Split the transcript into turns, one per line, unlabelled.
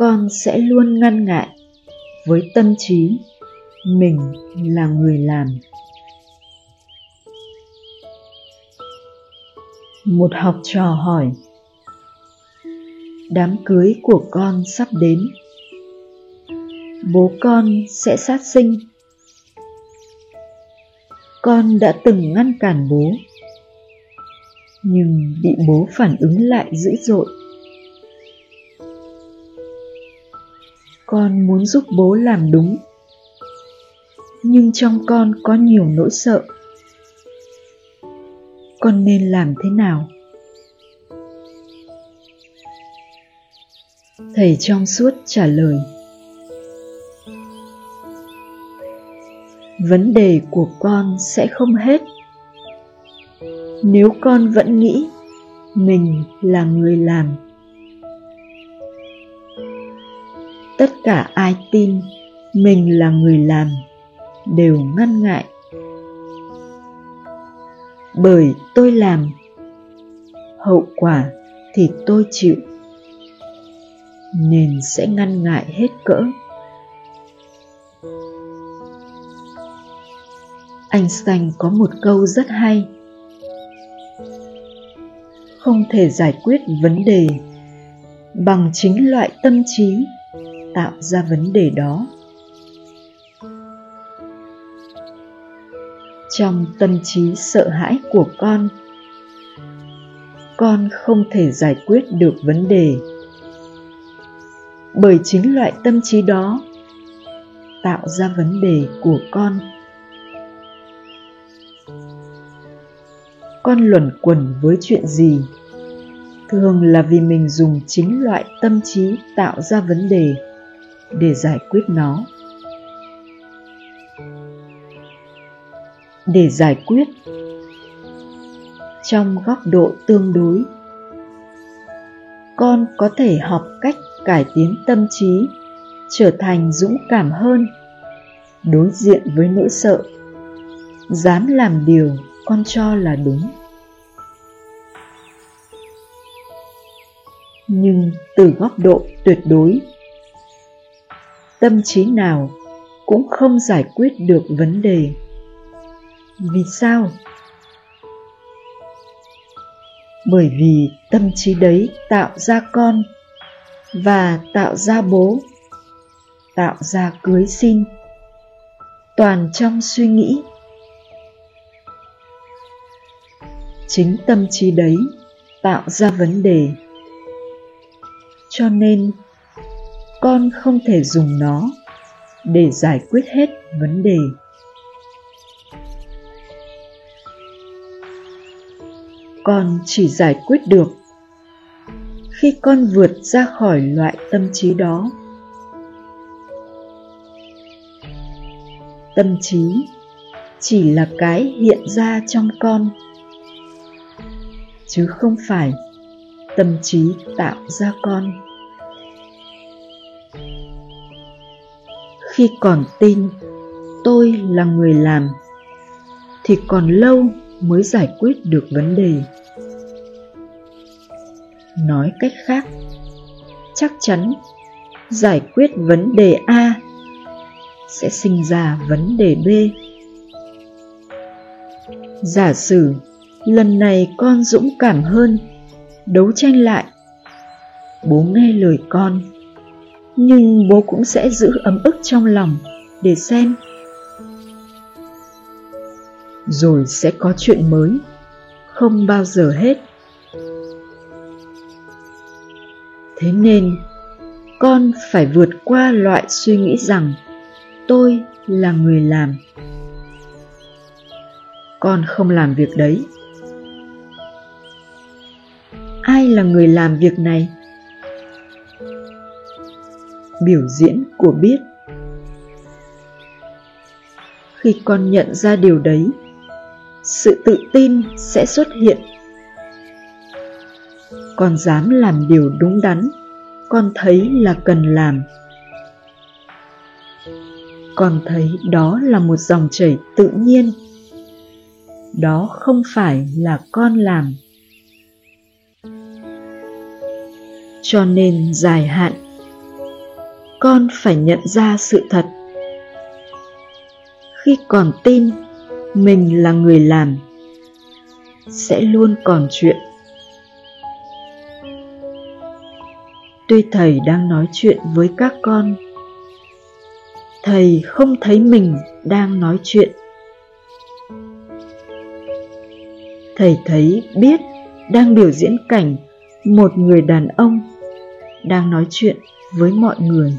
con sẽ luôn ngăn ngại với tâm trí. Mình là người làm. Một học trò hỏi, đám cưới của con sắp đến. Bố con sẽ sát sinh. Con đã từng ngăn cản bố, nhưng bị bố phản ứng lại dữ dội. Con muốn giúp bố làm đúng. Nhưng trong con có nhiều nỗi sợ. Con nên làm thế nào? Thầy trong suốt trả lời. Vấn đề của con sẽ không hết. Nếu con vẫn nghĩ mình là người làm tất cả ai tin mình là người làm đều ngăn ngại. Bởi tôi làm, hậu quả thì tôi chịu, nên sẽ ngăn ngại hết cỡ. Anh sanh có một câu rất hay. Không thể giải quyết vấn đề bằng chính loại tâm trí tạo ra vấn đề đó. Trong tâm trí sợ hãi của con con không thể giải quyết được vấn đề. Bởi chính loại tâm trí đó tạo ra vấn đề của con. Con luẩn quẩn với chuyện gì? Thường là vì mình dùng chính loại tâm trí tạo ra vấn đề để giải quyết nó. Để giải quyết trong góc độ tương đối, con có thể học cách cải tiến tâm trí, trở thành dũng cảm hơn đối diện với nỗi sợ, dám làm điều con cho là đúng. Nhưng từ góc độ tuyệt đối tâm trí nào cũng không giải quyết được vấn đề. Vì sao? Bởi vì tâm trí đấy tạo ra con và tạo ra bố, tạo ra cưới xin. Toàn trong suy nghĩ. Chính tâm trí đấy tạo ra vấn đề. Cho nên con không thể dùng nó để giải quyết hết vấn đề. Con chỉ giải quyết được khi con vượt ra khỏi loại tâm trí đó. Tâm trí chỉ là cái hiện ra trong con, chứ không phải tâm trí tạo ra con. Khi còn tin tôi là người làm, thì còn lâu mới giải quyết được vấn đề. Nói cách khác, chắc chắn giải quyết vấn đề a sẽ sinh ra vấn đề b. Giả sử lần này con dũng cảm hơn, đấu tranh lại, bố nghe lời con nhưng bố cũng sẽ giữ ấm ức trong lòng để xem. Rồi sẽ có chuyện mới, không bao giờ hết. Thế nên, con phải vượt qua loại suy nghĩ rằng tôi là người làm. Con không làm việc đấy. Ai là người làm việc này? Biểu diễn của biết. Khi con nhận ra điều đấy, sự tự tin sẽ xuất hiện. Con dám làm điều đúng đắn, con thấy là cần làm. Con thấy đó là một dòng chảy tự nhiên. Đó không phải là con làm. Cho nên dài hạn con phải nhận ra sự thật. Khi còn tin mình là người làm, sẽ luôn còn chuyện. Tuy thầy đang nói chuyện với các con, thầy không thấy mình đang nói chuyện. Thầy thấy biết đang biểu diễn cảnh một người đàn ông đang nói chuyện với mọi người.